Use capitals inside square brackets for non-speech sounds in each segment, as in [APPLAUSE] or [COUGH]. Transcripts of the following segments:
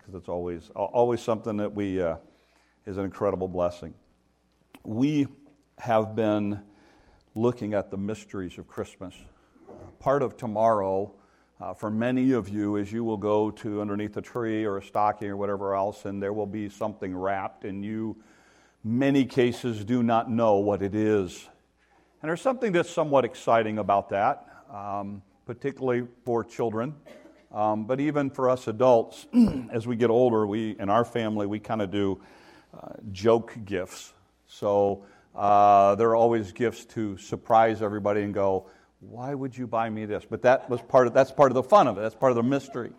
because it's always, always something that we, uh, is an incredible blessing. We have been looking at the mysteries of Christmas. Part of tomorrow, uh, for many of you, is you will go to underneath a tree or a stocking or whatever else, and there will be something wrapped, and you, many cases, do not know what it is. And there's something that's somewhat exciting about that, um, particularly for children. Um, but even for us adults, [CLEARS THROAT] as we get older, we in our family we kind of do uh, joke gifts. So uh, there are always gifts to surprise everybody and go, "Why would you buy me this?" But that was part of that's part of the fun of it. That's part of the mystery.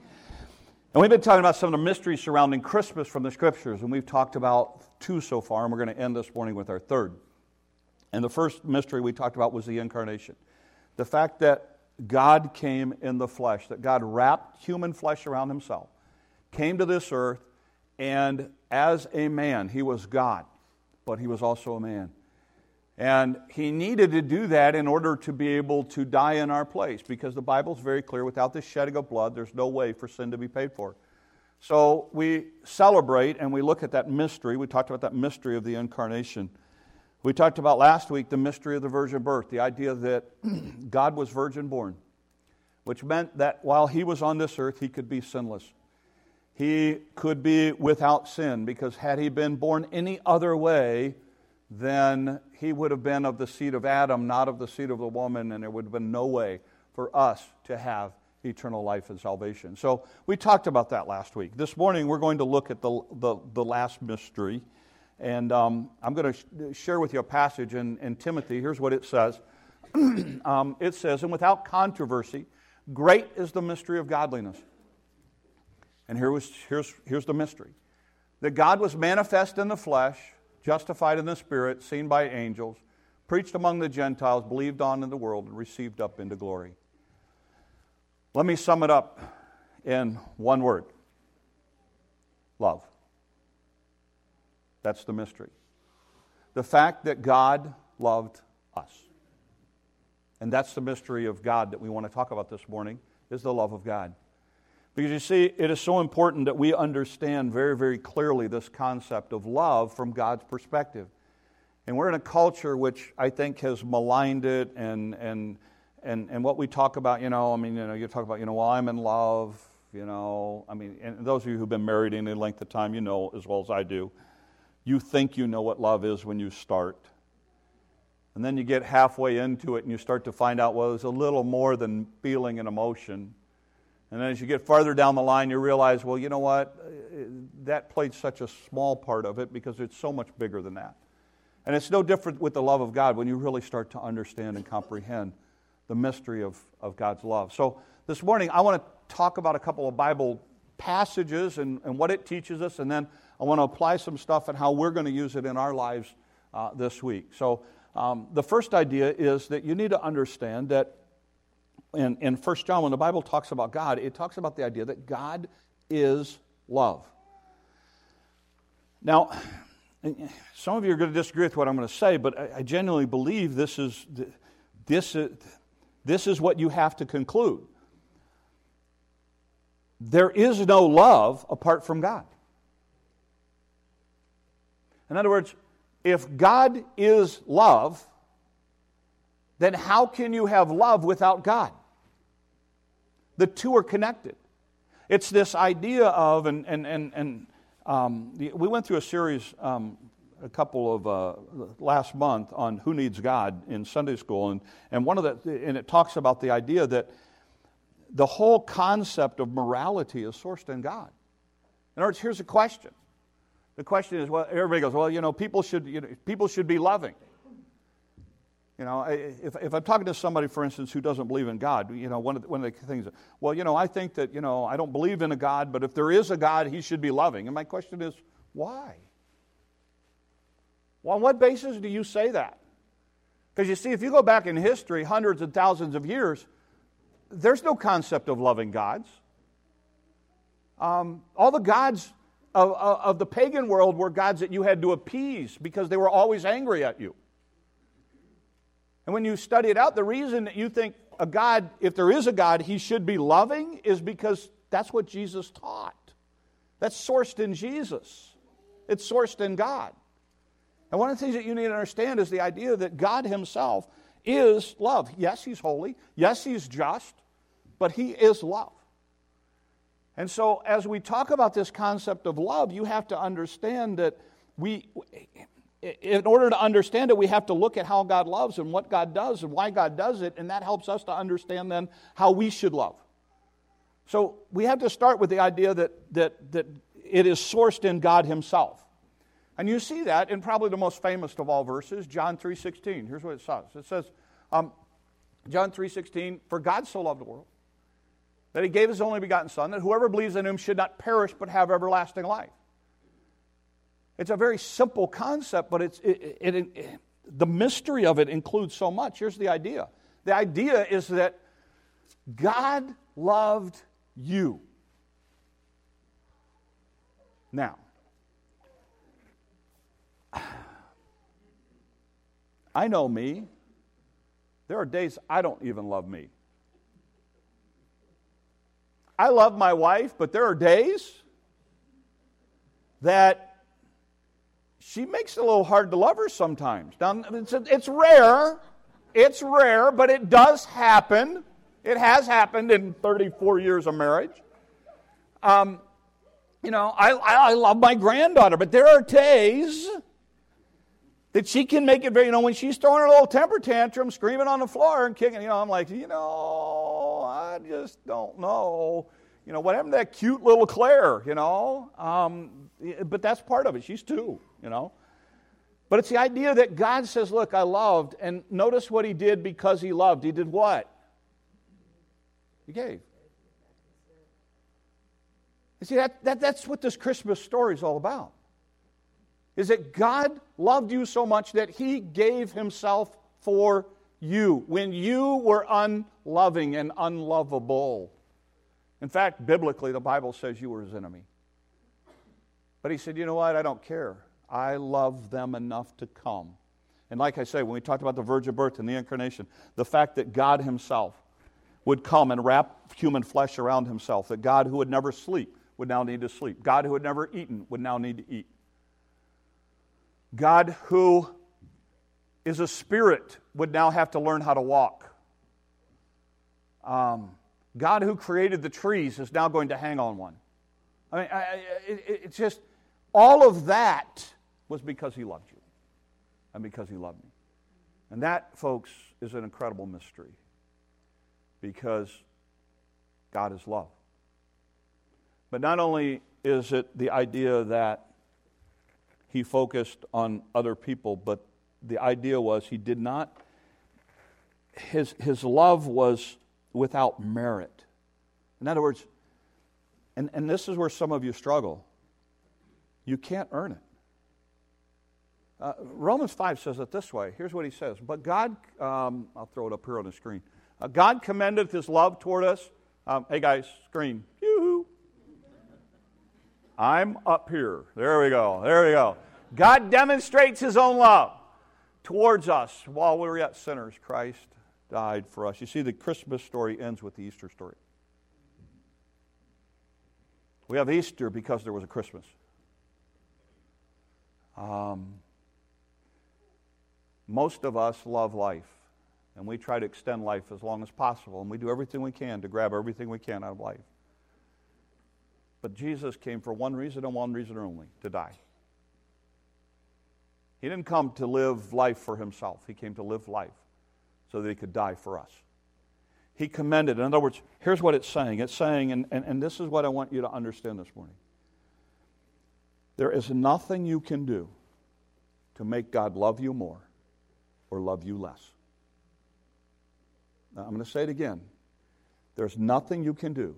And we've been talking about some of the mysteries surrounding Christmas from the scriptures, and we've talked about two so far, and we're going to end this morning with our third. And the first mystery we talked about was the incarnation. The fact that God came in the flesh, that God wrapped human flesh around himself, came to this earth, and as a man, he was God, but he was also a man. And he needed to do that in order to be able to die in our place, because the Bible is very clear without the shedding of blood, there's no way for sin to be paid for. So we celebrate and we look at that mystery. We talked about that mystery of the incarnation. We talked about last week the mystery of the virgin birth, the idea that [CLEARS THROAT] God was virgin born, which meant that while he was on this earth, he could be sinless. He could be without sin, because had he been born any other way, then he would have been of the seed of Adam, not of the seed of the woman, and there would have been no way for us to have eternal life and salvation. So we talked about that last week. This morning, we're going to look at the, the, the last mystery and um, I'm going to sh- share with you a passage in, in Timothy. Here's what it says [CLEARS THROAT] um, It says, And without controversy, great is the mystery of godliness. And here was, here's, here's the mystery that God was manifest in the flesh, justified in the spirit, seen by angels, preached among the Gentiles, believed on in the world, and received up into glory. Let me sum it up in one word love. That's the mystery. The fact that God loved us. And that's the mystery of God that we want to talk about this morning is the love of God. Because you see, it is so important that we understand very, very clearly this concept of love from God's perspective. And we're in a culture which I think has maligned it and, and, and, and what we talk about, you know, I mean, you know, you talk about, you know, well, I'm in love, you know, I mean, and those of you who've been married any length of time, you know as well as I do you think you know what love is when you start. And then you get halfway into it and you start to find out, well, there's a little more than feeling and emotion. And as you get farther down the line, you realize, well, you know what? Uh, that played such a small part of it because it's so much bigger than that. And it's no different with the love of God when you really start to understand and comprehend the mystery of, of God's love. So this morning, I want to talk about a couple of Bible passages and, and what it teaches us, and then I want to apply some stuff and how we're going to use it in our lives uh, this week. So, um, the first idea is that you need to understand that in, in 1 John, when the Bible talks about God, it talks about the idea that God is love. Now, some of you are going to disagree with what I'm going to say, but I, I genuinely believe this is, this, is, this is what you have to conclude. There is no love apart from God. In other words, if God is love, then how can you have love without God? The two are connected. It's this idea of, and, and, and, and um, we went through a series um, a couple of uh, last month on who needs God in Sunday school, and, and one of the, and it talks about the idea that the whole concept of morality is sourced in God. In other words, here's a question the question is, well, everybody goes, well, you know, people should, you know, people should be loving. You know, if, if I'm talking to somebody, for instance, who doesn't believe in God, you know, one of, the, one of the things, well, you know, I think that, you know, I don't believe in a God, but if there is a God, he should be loving. And my question is, why? Well, on what basis do you say that? Because you see, if you go back in history, hundreds and thousands of years, there's no concept of loving gods. Um, all the gods of, of, the pagan world were gods that you had to appease because they were always angry at you. And when you study it out, the reason that you think a God, if there is a God, he should be loving is because that's what Jesus taught. that's sourced in Jesus, it's sourced in God. And one of the things that you need to understand is the idea that God Himself is love. Yes, He's holy. Yes, He's just. But He is love. And so, as we talk about this concept of love, you have to understand that we, in order to understand it, we have to look at how God loves and what God does and why God does it, and that helps us to understand then how we should love. So, we have to start with the idea that, that, that it is sourced in God Himself. And you see that in probably the most famous of all verses, John 3.16. Here's what it says. It says, um, John 3.16, For God so loved the world that he gave his only begotten Son, that whoever believes in him should not perish but have everlasting life. It's a very simple concept, but it's, it, it, it, the mystery of it includes so much. Here's the idea the idea is that God loved you. Now, [SIGHS] I know me. There are days I don't even love me. I love my wife, but there are days that she makes it a little hard to love her sometimes. Now, it's, it's rare. It's rare, but it does happen. It has happened in 34 years of marriage. Um, you know, I, I love my granddaughter, but there are days that she can make it very, you know, when she's throwing her little temper tantrum, screaming on the floor and kicking, you know, I'm like, you know, I just don't know. You know, what happened to that cute little Claire, you know? Um, but that's part of it. She's two, you know? But it's the idea that God says, look, I loved, and notice what he did because he loved. He did what? He gave. You see, that, that, that's what this Christmas story is all about is that God loved you so much that He gave Himself for you when you were unloving and unlovable. In fact, biblically, the Bible says you were His enemy. But He said, you know what? I don't care. I love them enough to come. And like I say, when we talked about the virgin birth and the incarnation, the fact that God Himself would come and wrap human flesh around Himself, that God who would never sleep would now need to sleep, God who had never eaten would now need to eat. God, who is a spirit, would now have to learn how to walk. Um, God, who created the trees, is now going to hang on one. I mean, I, it, it's just all of that was because He loved you and because He loved me. And that, folks, is an incredible mystery because God is love. But not only is it the idea that he focused on other people, but the idea was he did not, his, his love was without merit. In other words, and, and this is where some of you struggle, you can't earn it. Uh, Romans 5 says it this way. Here's what he says. But God, um, I'll throw it up here on the screen. Uh, God commendeth his love toward us. Um, hey guys, screen. I'm up here. There we go. There we go. God demonstrates his own love towards us while we were yet sinners. Christ died for us. You see, the Christmas story ends with the Easter story. We have Easter because there was a Christmas. Um, most of us love life, and we try to extend life as long as possible, and we do everything we can to grab everything we can out of life. But Jesus came for one reason and one reason only to die. He didn't come to live life for himself, he came to live life so that he could die for us. He commended. In other words, here's what it's saying it's saying, and, and, and this is what I want you to understand this morning there is nothing you can do to make God love you more or love you less. Now, I'm going to say it again. There's nothing you can do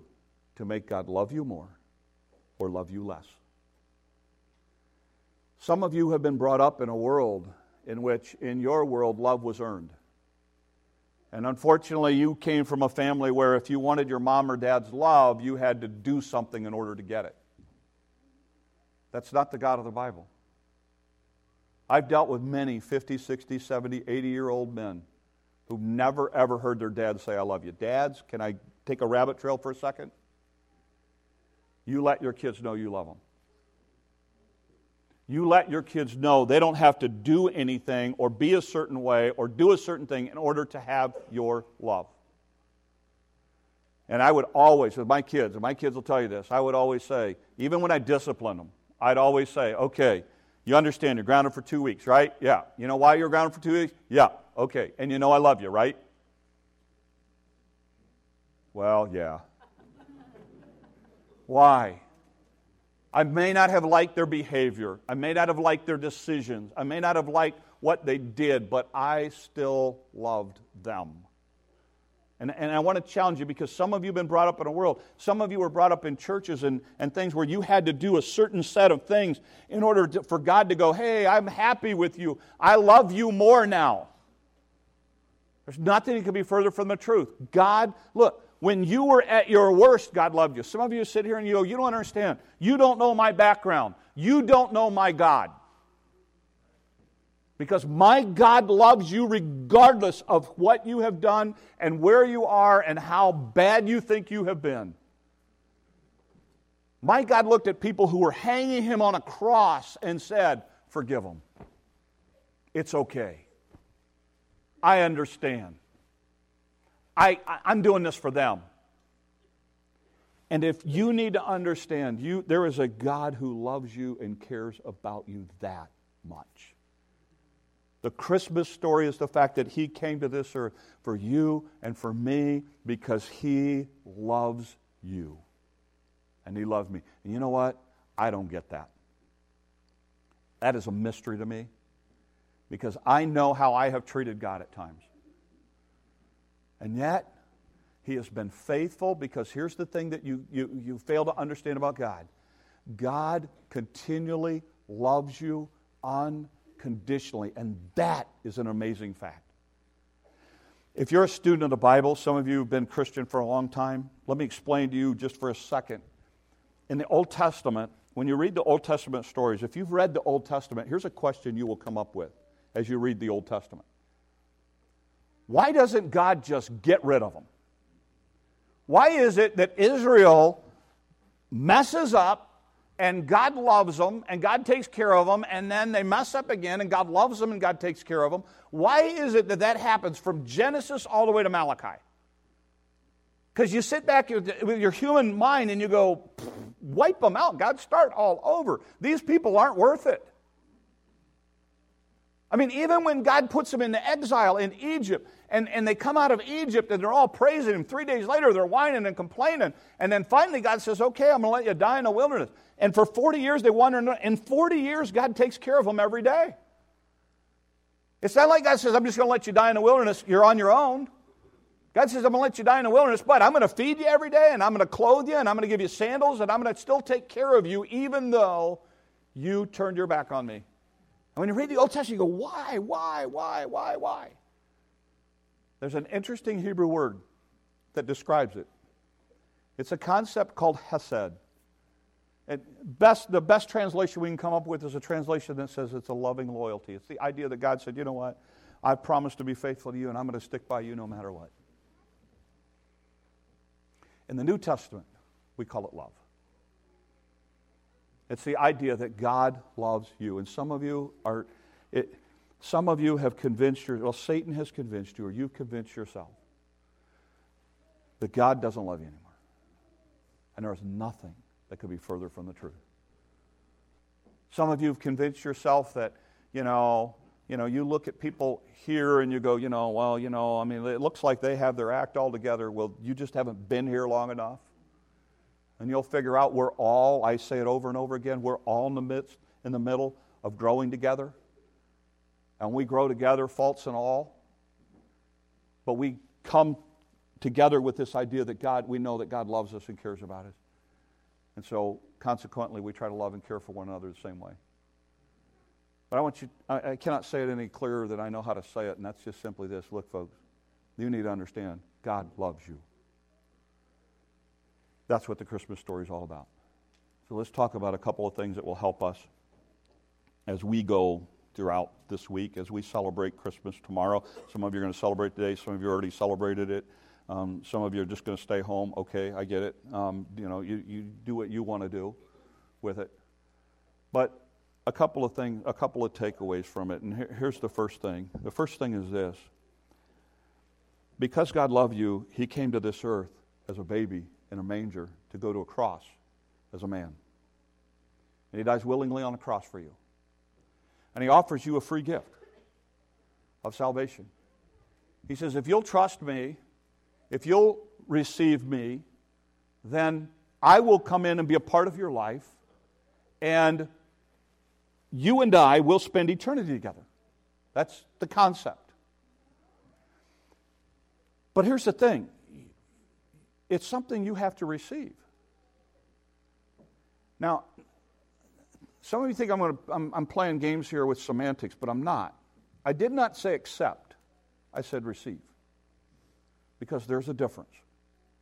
to make God love you more or love you less. Some of you have been brought up in a world in which, in your world, love was earned. And unfortunately, you came from a family where if you wanted your mom or dad's love, you had to do something in order to get it. That's not the God of the Bible. I've dealt with many 50, 60, 70, 80 year old men who've never ever heard their dad say, I love you. Dads, can I take a rabbit trail for a second? You let your kids know you love them. You let your kids know they don't have to do anything or be a certain way or do a certain thing in order to have your love. And I would always, with my kids, and my kids will tell you this, I would always say, even when I discipline them, I'd always say, okay, you understand you're grounded for two weeks, right? Yeah. You know why you're grounded for two weeks? Yeah. Okay. And you know I love you, right? Well, yeah. why? I may not have liked their behavior. I may not have liked their decisions. I may not have liked what they did, but I still loved them. And, and I want to challenge you because some of you have been brought up in a world, some of you were brought up in churches and, and things where you had to do a certain set of things in order to, for God to go, hey, I'm happy with you. I love you more now. There's nothing that could be further from the truth. God, look, when you were at your worst, God loved you. Some of you sit here and you go, You don't understand. You don't know my background. You don't know my God. Because my God loves you regardless of what you have done and where you are and how bad you think you have been. My God looked at people who were hanging him on a cross and said, Forgive them. It's okay. I understand. I, I'm doing this for them. And if you need to understand, you, there is a God who loves you and cares about you that much. The Christmas story is the fact that He came to this earth for you and for me because He loves you. And He loved me. And you know what? I don't get that. That is a mystery to me because I know how I have treated God at times. And yet, He has been faithful because here's the thing that you, you, you fail to understand about God God continually loves you unconditionally, and that is an amazing fact. If you're a student of the Bible, some of you have been Christian for a long time, let me explain to you just for a second. In the Old Testament, when you read the Old Testament stories, if you've read the Old Testament, here's a question you will come up with as you read the Old Testament why doesn't God just get rid of them? Why is it that Israel messes up and God loves them and God takes care of them and then they mess up again and God loves them and God takes care of them? Why is it that that happens from Genesis all the way to Malachi? Because you sit back with your human mind and you go, wipe them out. God, start all over. These people aren't worth it. I mean, even when God puts them into exile in Egypt, and, and they come out of Egypt and they're all praising him, three days later they're whining and complaining. And then finally God says, Okay, I'm going to let you die in the wilderness. And for 40 years they wander. In 40 years, God takes care of them every day. It's not like God says, I'm just going to let you die in the wilderness. You're on your own. God says, I'm going to let you die in the wilderness, but I'm going to feed you every day, and I'm going to clothe you, and I'm going to give you sandals, and I'm going to still take care of you, even though you turned your back on me. And when you read the Old Testament, you go, why, why, why, why, why? There's an interesting Hebrew word that describes it. It's a concept called hesed. And best, the best translation we can come up with is a translation that says it's a loving loyalty. It's the idea that God said, you know what? I've promised to be faithful to you, and I'm going to stick by you no matter what. In the New Testament, we call it love. It's the idea that God loves you. And some of you are, it, some of you have convinced your, well, Satan has convinced you, or you've convinced yourself that God doesn't love you anymore. And there is nothing that could be further from the truth. Some of you have convinced yourself that, you know, you know, you look at people here and you go, you know, well, you know, I mean, it looks like they have their act all together. Well, you just haven't been here long enough and you'll figure out we're all, I say it over and over again, we're all in the midst, in the middle of growing together. And we grow together, faults and all. But we come together with this idea that God, we know that God loves us and cares about us. And so, consequently, we try to love and care for one another the same way. But I want you, I, I cannot say it any clearer than I know how to say it, and that's just simply this. Look, folks, you need to understand God loves you. That's what the Christmas story is all about. So let's talk about a couple of things that will help us as we go throughout this week, as we celebrate Christmas tomorrow. Some of you are going to celebrate today, some of you already celebrated it. Um, some of you are just going to stay home. Okay, I get it. Um, you know, you, you do what you want to do with it. But a couple of things, a couple of takeaways from it. And here, here's the first thing. The first thing is this. Because God loved you, He came to this earth as a baby in a manger to go to a cross as a man. And He dies willingly on a cross for you. And He offers you a free gift of salvation. He says, if you'll trust me, if you'll receive me, then I will come in and be a part of your life, and you and I will spend eternity together. That's the concept. But here's the thing it's something you have to receive. Now, some of you think I'm, gonna, I'm, I'm playing games here with semantics, but I'm not. I did not say accept, I said receive. Because there's a difference.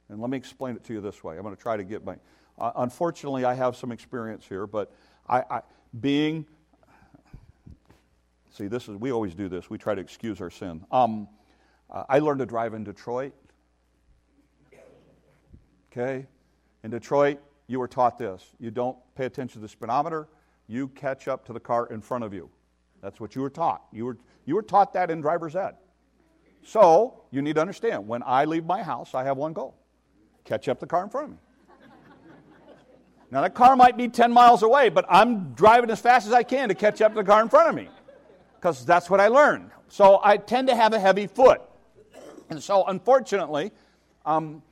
And let me explain it to you this way. I'm going to try to get my. Uh, unfortunately, I have some experience here, but I, I, being. See, this is we always do this. We try to excuse our sin. Um, uh, I learned to drive in Detroit. Okay? In Detroit, you were taught this you don't pay attention to the speedometer, you catch up to the car in front of you. That's what you were taught. You were, you were taught that in driver's ed. So, you need to understand when I leave my house, I have one goal catch up the car in front of me. Now, that car might be 10 miles away, but I'm driving as fast as I can to catch up to the car in front of me because that's what I learned. So, I tend to have a heavy foot. And so, unfortunately, um,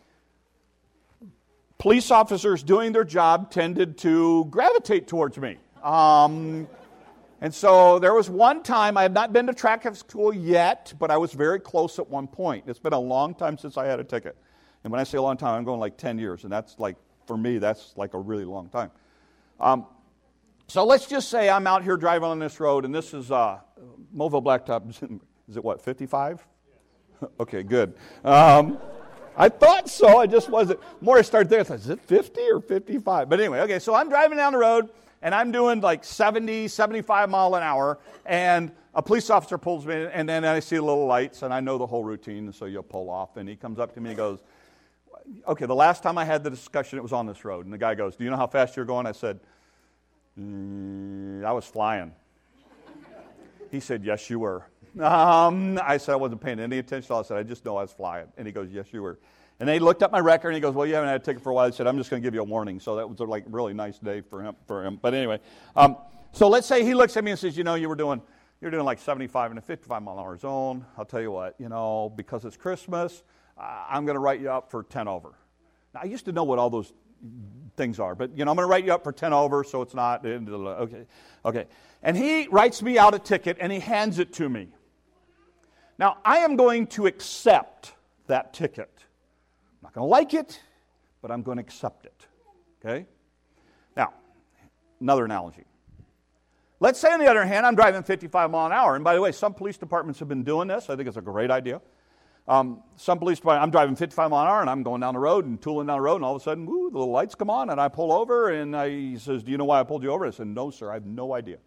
police officers doing their job tended to gravitate towards me. Um, and so there was one time, I have not been to track school yet, but I was very close at one point. It's been a long time since I had a ticket. And when I say a long time, I'm going like 10 years. And that's like, for me, that's like a really long time. Um, so let's just say I'm out here driving on this road, and this is uh, Mobile Blacktop. [LAUGHS] Is it what, 55? [LAUGHS] okay, good. Um, I thought so. I just wasn't. More I started there, I thought, is it 50 or 55? But anyway, okay, so I'm driving down the road and I'm doing like 70, 75 mile an hour, and a police officer pulls me, and then I see little lights, and I know the whole routine, so you pull off, and he comes up to me and goes, Okay, the last time I had the discussion, it was on this road, and the guy goes, Do you know how fast you're going? I said, mm, I was flying. He said, Yes, you were. Um, I said I wasn't paying any attention. I said, I just know I was flying. And he goes, Yes, you were. And they looked up my record and he goes, Well, you haven't had a ticket for a while. I said, I'm just going to give you a warning. So that was a like really nice day for him. For him. But anyway, um, so let's say he looks at me and says, You know, you were doing. You're doing like 75 in a 55 mile an hour zone. I'll tell you what, you know, because it's Christmas, I'm going to write you up for 10 over. Now, I used to know what all those things are, but, you know, I'm going to write you up for 10 over so it's not. Okay. Okay. And he writes me out a ticket and he hands it to me. Now, I am going to accept that ticket. I'm not going to like it, but I'm going to accept it. Okay? Now, another analogy. Let's say, on the other hand, I'm driving 55 mile an hour. And by the way, some police departments have been doing this. I think it's a great idea. Um, some police departments, I'm driving 55 mile an hour and I'm going down the road and tooling down the road, and all of a sudden, woo, the lights come on, and I pull over, and I, he says, Do you know why I pulled you over? I said, No, sir, I have no idea.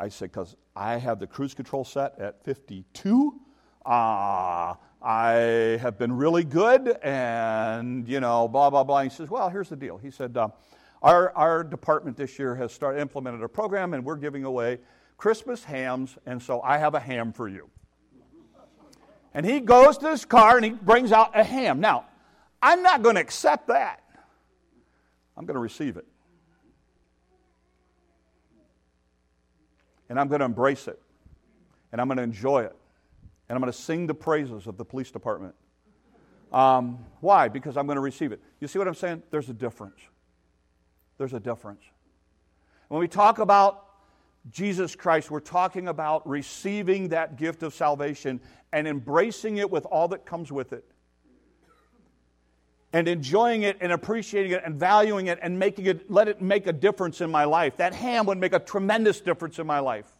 I said, because I have the cruise control set at 52. Uh, I have been really good, and, you know, blah, blah, blah. He says, well, here's the deal. He said, uh, our, our department this year has started implemented a program, and we're giving away Christmas hams, and so I have a ham for you. And he goes to his car and he brings out a ham. Now, I'm not going to accept that. I'm going to receive it. And I'm going to embrace it, and I'm going to enjoy it, and I'm going to sing the praises of the police department. Um, why? Because I'm going to receive it. You see what I'm saying? There's a difference. There's a difference. When we talk about Jesus Christ, we're talking about receiving that gift of salvation and embracing it with all that comes with it and enjoying it and appreciating it and valuing it and making it, let it make a difference in my life. That ham would make a tremendous difference in my life.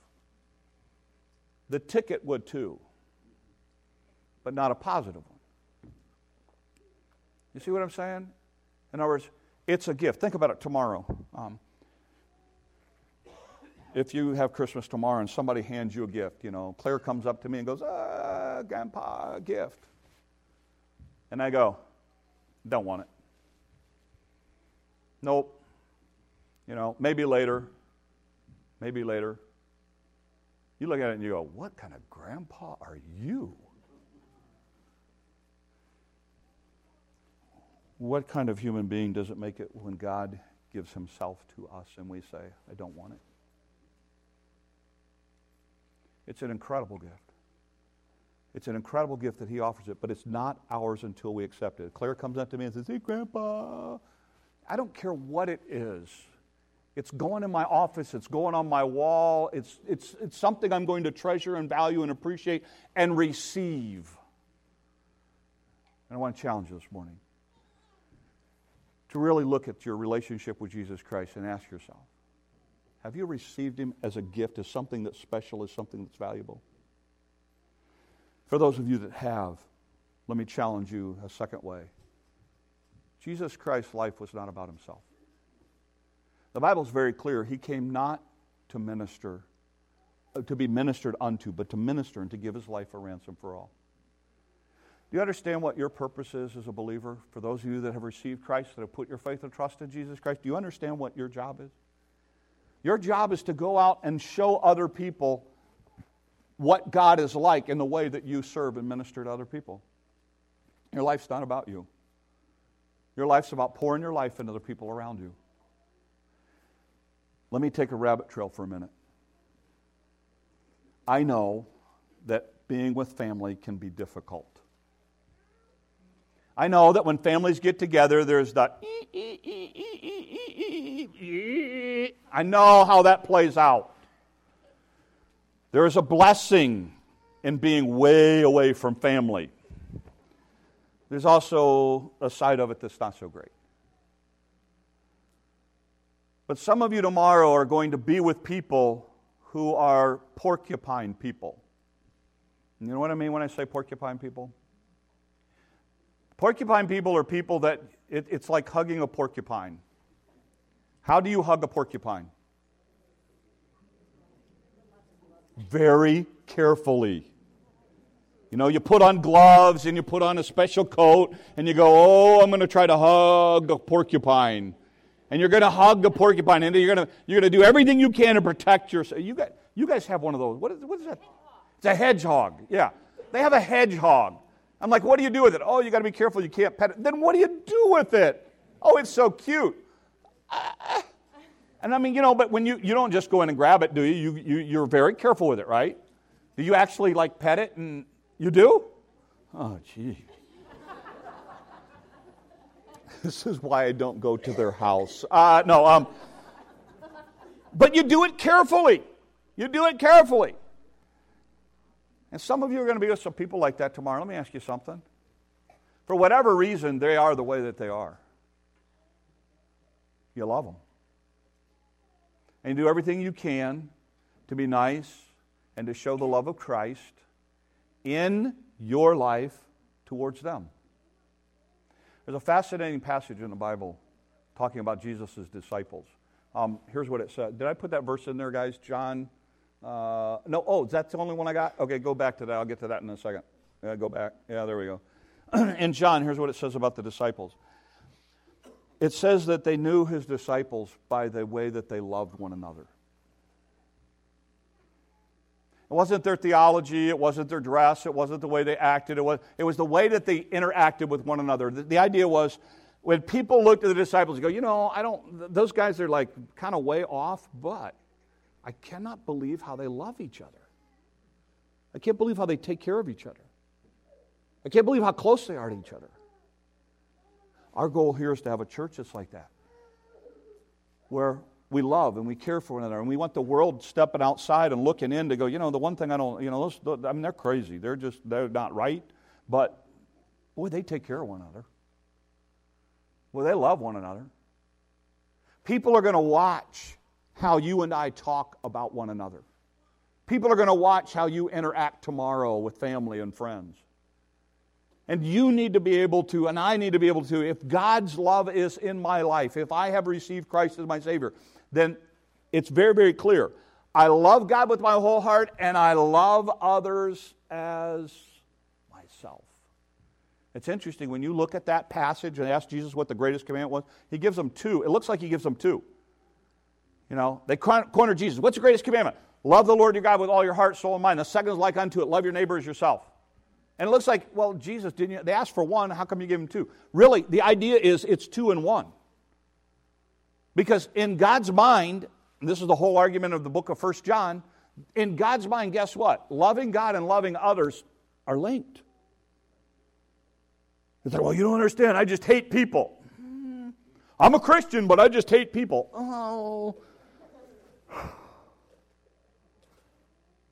The ticket would too, but not a positive one. You see what I'm saying? In other words, it's a gift. Think about it tomorrow. Um, if you have Christmas tomorrow and somebody hands you a gift, you know, Claire comes up to me and goes, ah, Grandpa, a gift. And I go, don't want it. Nope. You know, maybe later. Maybe later. You look at it and you go, what kind of grandpa are you? What kind of human being does it make it when God gives himself to us and we say, I don't want it? It's an incredible gift. It's an incredible gift that he offers it, but it's not ours until we accept it. Claire comes up to me and says, Hey, Grandpa, I don't care what it is. It's going in my office, it's going on my wall, it's, it's, it's something I'm going to treasure and value and appreciate and receive. And I want to challenge you this morning to really look at your relationship with Jesus Christ and ask yourself have you received him as a gift, as something that's special, as something that's valuable? For those of you that have, let me challenge you a second way. Jesus Christ's life was not about himself. The Bible is very clear. He came not to minister, uh, to be ministered unto, but to minister and to give his life a ransom for all. Do you understand what your purpose is as a believer? For those of you that have received Christ, that have put your faith and trust in Jesus Christ, do you understand what your job is? Your job is to go out and show other people what God is like in the way that you serve and minister to other people. Your life's not about you. Your life's about pouring your life into the people around you. Let me take a rabbit trail for a minute. I know that being with family can be difficult. I know that when families get together, there's that. I know how that plays out. There is a blessing in being way away from family. There's also a side of it that's not so great. But some of you tomorrow are going to be with people who are porcupine people. You know what I mean when I say porcupine people? Porcupine people are people that it, it's like hugging a porcupine. How do you hug a porcupine? Very carefully. You know, you put on gloves and you put on a special coat and you go, Oh, I'm going to try to hug a porcupine. And you're going to hug a porcupine and you're going to, you're going to do everything you can to protect yourself. You guys, you guys have one of those. What is, what is that? It's a hedgehog. Yeah. They have a hedgehog. I'm like, what do you do with it? Oh, you got to be careful. You can't pet it. Then what do you do with it? Oh, it's so cute. And I mean, you know, but when you, you don't just go in and grab it, do you? you, you you're very careful with it, right? Do you actually like pet it and you do? Oh, gee. [LAUGHS] this is why I don't go to their house. Uh, no, um, but you do it carefully. You do it carefully. And some of you are going to be with some people like that tomorrow. Let me ask you something. For whatever reason, they are the way that they are. You love them. And do everything you can to be nice and to show the love of Christ in your life towards them. There's a fascinating passage in the Bible talking about Jesus' disciples. Um, here's what it said. Did I put that verse in there, guys? John uh, no, oh, is that the only one I got? Okay, go back to that. I'll get to that in a second. Yeah, go back. Yeah, there we go. [CLEARS THROAT] in John, here's what it says about the disciples it says that they knew his disciples by the way that they loved one another. It wasn't their theology, it wasn't their dress, it wasn't the way they acted, it was, it was the way that they interacted with one another. The, the idea was when people looked at the disciples and go, you know, I don't, those guys are like kind of way off, but I cannot believe how they love each other. I can't believe how they take care of each other. I can't believe how close they are to each other. Our goal here is to have a church that's like that, where we love and we care for one another, and we want the world stepping outside and looking in to go, you know, the one thing I don't, you know, those, I mean, they're crazy. They're just, they're not right, but boy, they take care of one another. Well, they love one another. People are going to watch how you and I talk about one another. People are going to watch how you interact tomorrow with family and friends. And you need to be able to, and I need to be able to, if God's love is in my life, if I have received Christ as my Savior, then it's very, very clear. I love God with my whole heart, and I love others as myself. It's interesting when you look at that passage and ask Jesus what the greatest commandment was, he gives them two. It looks like he gives them two. You know, they corner Jesus. What's the greatest commandment? Love the Lord your God with all your heart, soul, and mind. The second is like unto it love your neighbor as yourself. And it looks like, well, Jesus, didn't you? They asked for one. How come you give them two? Really, the idea is it's two and one. Because in God's mind, this is the whole argument of the book of First John, in God's mind, guess what? Loving God and loving others are linked. It's like, well, you don't understand. I just hate people. Mm-hmm. I'm a Christian, but I just hate people. Oh. [SIGHS]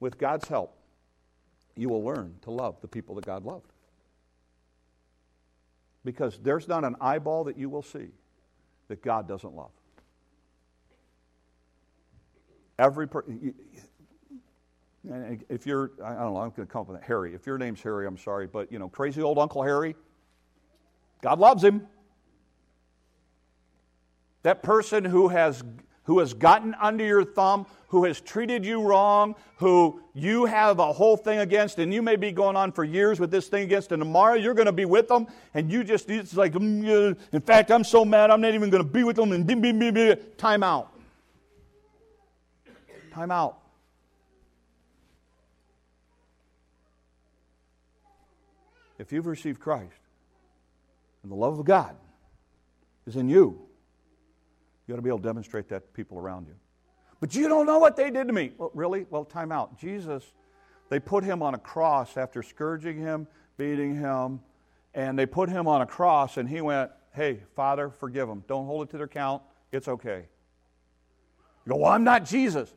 With God's help, you will learn to love the people that God loved. Because there's not an eyeball that you will see that God doesn't love. Every person, if you're, I don't know, I'm going to come up with Harry. If your name's Harry, I'm sorry, but you know, crazy old Uncle Harry, God loves him. That person who has who has gotten under your thumb, who has treated you wrong, who you have a whole thing against, and you may be going on for years with this thing against, and tomorrow you're going to be with them, and you just, it's like, mm, in fact, I'm so mad, I'm not even going to be with them, and time out. Time out. If you've received Christ, and the love of God is in you, you ought to be able to demonstrate that to people around you. But you don't know what they did to me. Well, really? Well, time out. Jesus, they put him on a cross after scourging him, beating him, and they put him on a cross, and he went, Hey, Father, forgive them. Don't hold it to their count. It's okay. You go, Well, I'm not Jesus.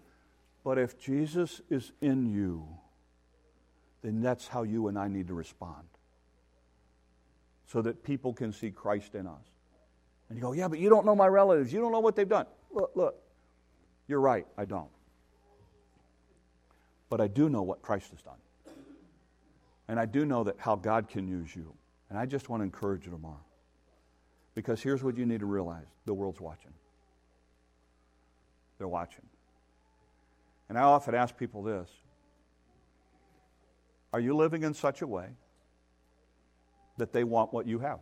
But if Jesus is in you, then that's how you and I need to respond so that people can see Christ in us. And you go, yeah, but you don't know my relatives. You don't know what they've done. Look, look, you're right, I don't. But I do know what Christ has done. And I do know that how God can use you. And I just want to encourage you tomorrow. Because here's what you need to realize the world's watching. They're watching. And I often ask people this Are you living in such a way that they want what you have?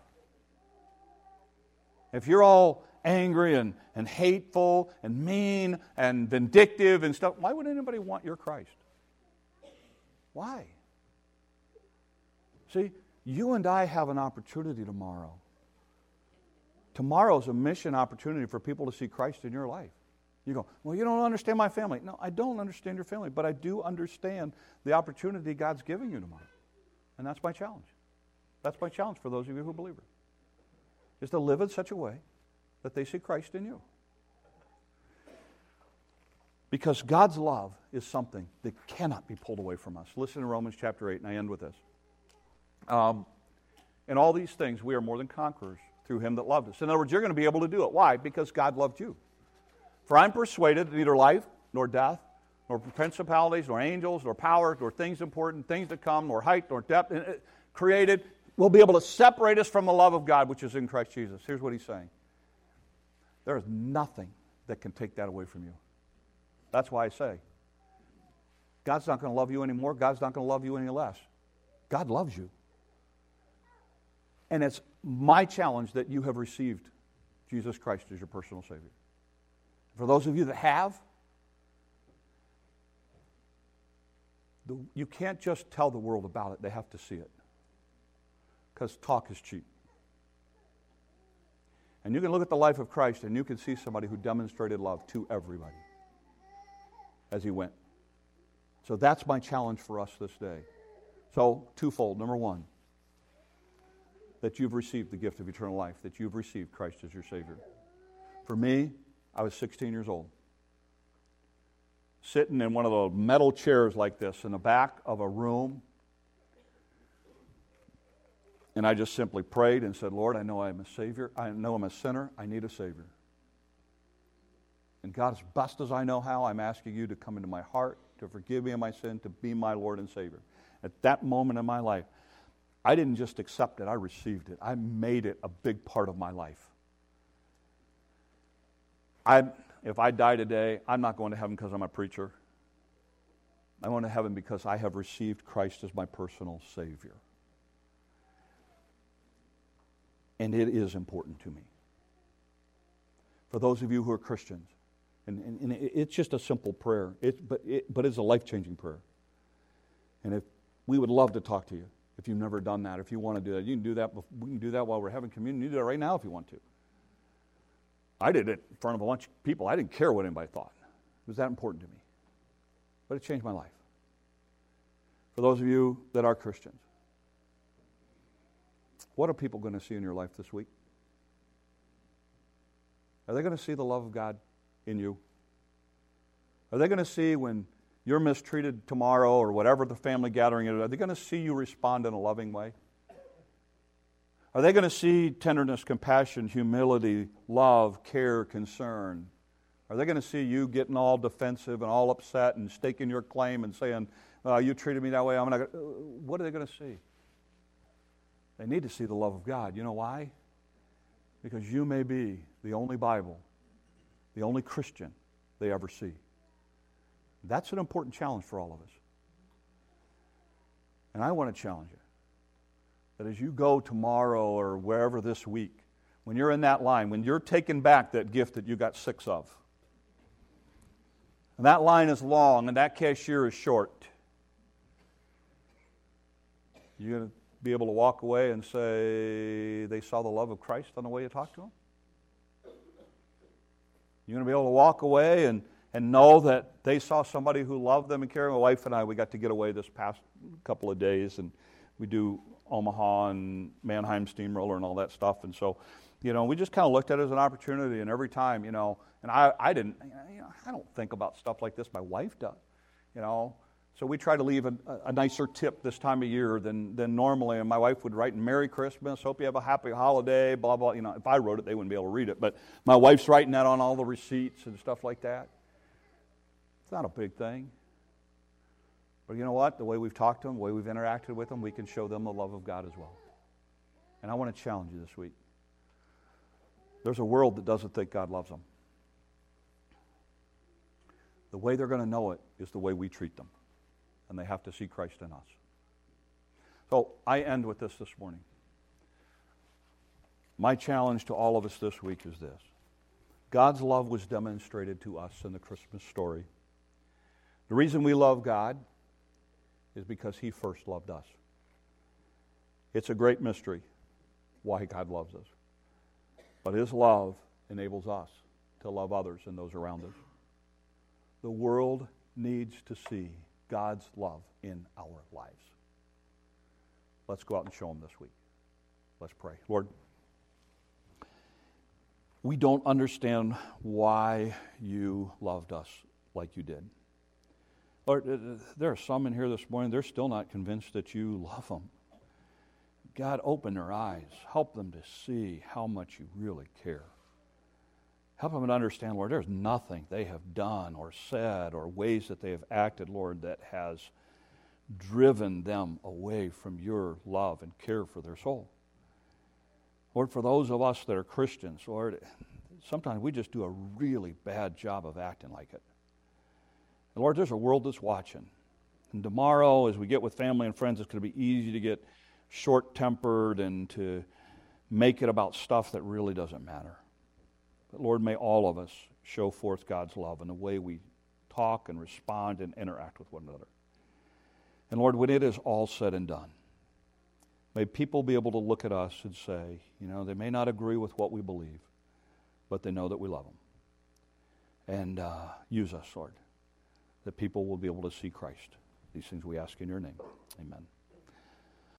If you're all angry and, and hateful and mean and vindictive and stuff, why would anybody want your Christ? Why? See, you and I have an opportunity tomorrow. Tomorrow is a mission opportunity for people to see Christ in your life. You go, well, you don't understand my family. No, I don't understand your family, but I do understand the opportunity God's giving you tomorrow. And that's my challenge. That's my challenge for those of you who believe believers is to live in such a way that they see Christ in you. Because God's love is something that cannot be pulled away from us. Listen to Romans chapter 8, and I end with this. Um, in all these things, we are more than conquerors through him that loved us. In other words, you're going to be able to do it. Why? Because God loved you. For I'm persuaded that neither life, nor death, nor principalities, nor angels, nor powers, nor things important, things to come, nor height, nor depth, uh, created will be able to separate us from the love of God which is in Christ Jesus. Here's what he's saying there is nothing that can take that away from you. That's why I say, God's not going to love you anymore. God's not going to love you any less. God loves you. And it's my challenge that you have received Jesus Christ as your personal Savior. For those of you that have, you can't just tell the world about it, they have to see it because talk is cheap. And you can look at the life of Christ and you can see somebody who demonstrated love to everybody as he went. So that's my challenge for us this day. So, twofold. Number one, that you've received the gift of eternal life, that you've received Christ as your Savior. For me, I was 16 years old, sitting in one of the metal chairs like this in the back of a room and I just simply prayed and said, Lord, I know I'm a Savior. I know I'm a sinner. I need a Savior. And God, as best as I know how, I'm asking you to come into my heart, to forgive me of my sin, to be my Lord and Savior. At that moment in my life, I didn't just accept it, I received it. I made it a big part of my life. I, if I die today, I'm not going to heaven because I'm a preacher. I'm going to heaven because I have received Christ as my personal Savior. And it is important to me. For those of you who are Christians, and, and, and it's just a simple prayer, it, but, it, but it's a life changing prayer. And if we would love to talk to you if you've never done that. If you want to do that, you can do that. We can do that while we're having communion. You do that right now if you want to. I did it in front of a bunch of people. I didn't care what anybody thought. It was that important to me. But it changed my life. For those of you that are Christians, what are people going to see in your life this week? Are they going to see the love of God in you? Are they going to see when you're mistreated tomorrow or whatever the family gathering is? Are they going to see you respond in a loving way? Are they going to see tenderness, compassion, humility, love, care, concern? Are they going to see you getting all defensive and all upset and staking your claim and saying, uh, "You treated me that way"? I'm not. What are they going to see? They need to see the love of God. You know why? Because you may be the only Bible, the only Christian they ever see. That's an important challenge for all of us. And I want to challenge you that as you go tomorrow or wherever this week, when you're in that line, when you're taking back that gift that you got six of, and that line is long and that cashier is short, you're going to be able to walk away and say, they saw the love of Christ on the way you talked to them? You're going to be able to walk away and, and know that they saw somebody who loved them and cared. My wife and I, we got to get away this past couple of days, and we do Omaha and Mannheim Steamroller and all that stuff. And so, you know, we just kind of looked at it as an opportunity. And every time, you know, and I, I didn't, you know, I don't think about stuff like this. My wife does, you know. So we try to leave a, a, nicer tip this time of year than, than normally. And my wife would write, Merry Christmas, hope you have a happy holiday, blah, blah. You know, if I wrote it, they wouldn't be able to read it. But my wife's writing that on all the receipts and stuff like that. It's not a big thing. But you know what? The way we've talked to them, the way we've interacted with them, we can show them the love of God as well. And I want to challenge you this week. There's a world that doesn't think God loves them. The way they're going to know it is the way we treat them. And they have to see Christ in us. So I end with this this morning. My challenge to all of us this week is this God's love was demonstrated to us in the Christmas story. The reason we love God is because He first loved us. It's a great mystery why God loves us. But His love enables us to love others and those around us. The world needs to see God's love in our lives. Let's go out and show them this week. Let's pray. Lord, we don't understand why you loved us like you did. Lord, uh, there are some in here this morning, they're still not convinced that you love them. God, open their eyes. Help them to see how much you really care. Help them to understand, Lord, there's nothing they have done or said or ways that they have acted, Lord, that has driven them away from your love and care for their soul. Lord, for those of us that are Christians, Lord, sometimes we just do a really bad job of acting like it. And Lord, there's a world that's watching. And tomorrow, as we get with family and friends, it's going to be easy to get short tempered and to make it about stuff that really doesn't matter. But Lord, may all of us show forth God's love in the way we talk and respond and interact with one another. And Lord, when it is all said and done, may people be able to look at us and say, you know, they may not agree with what we believe, but they know that we love them. And uh, use us, Lord that people will be able to see Christ. These things we ask in your name. Amen.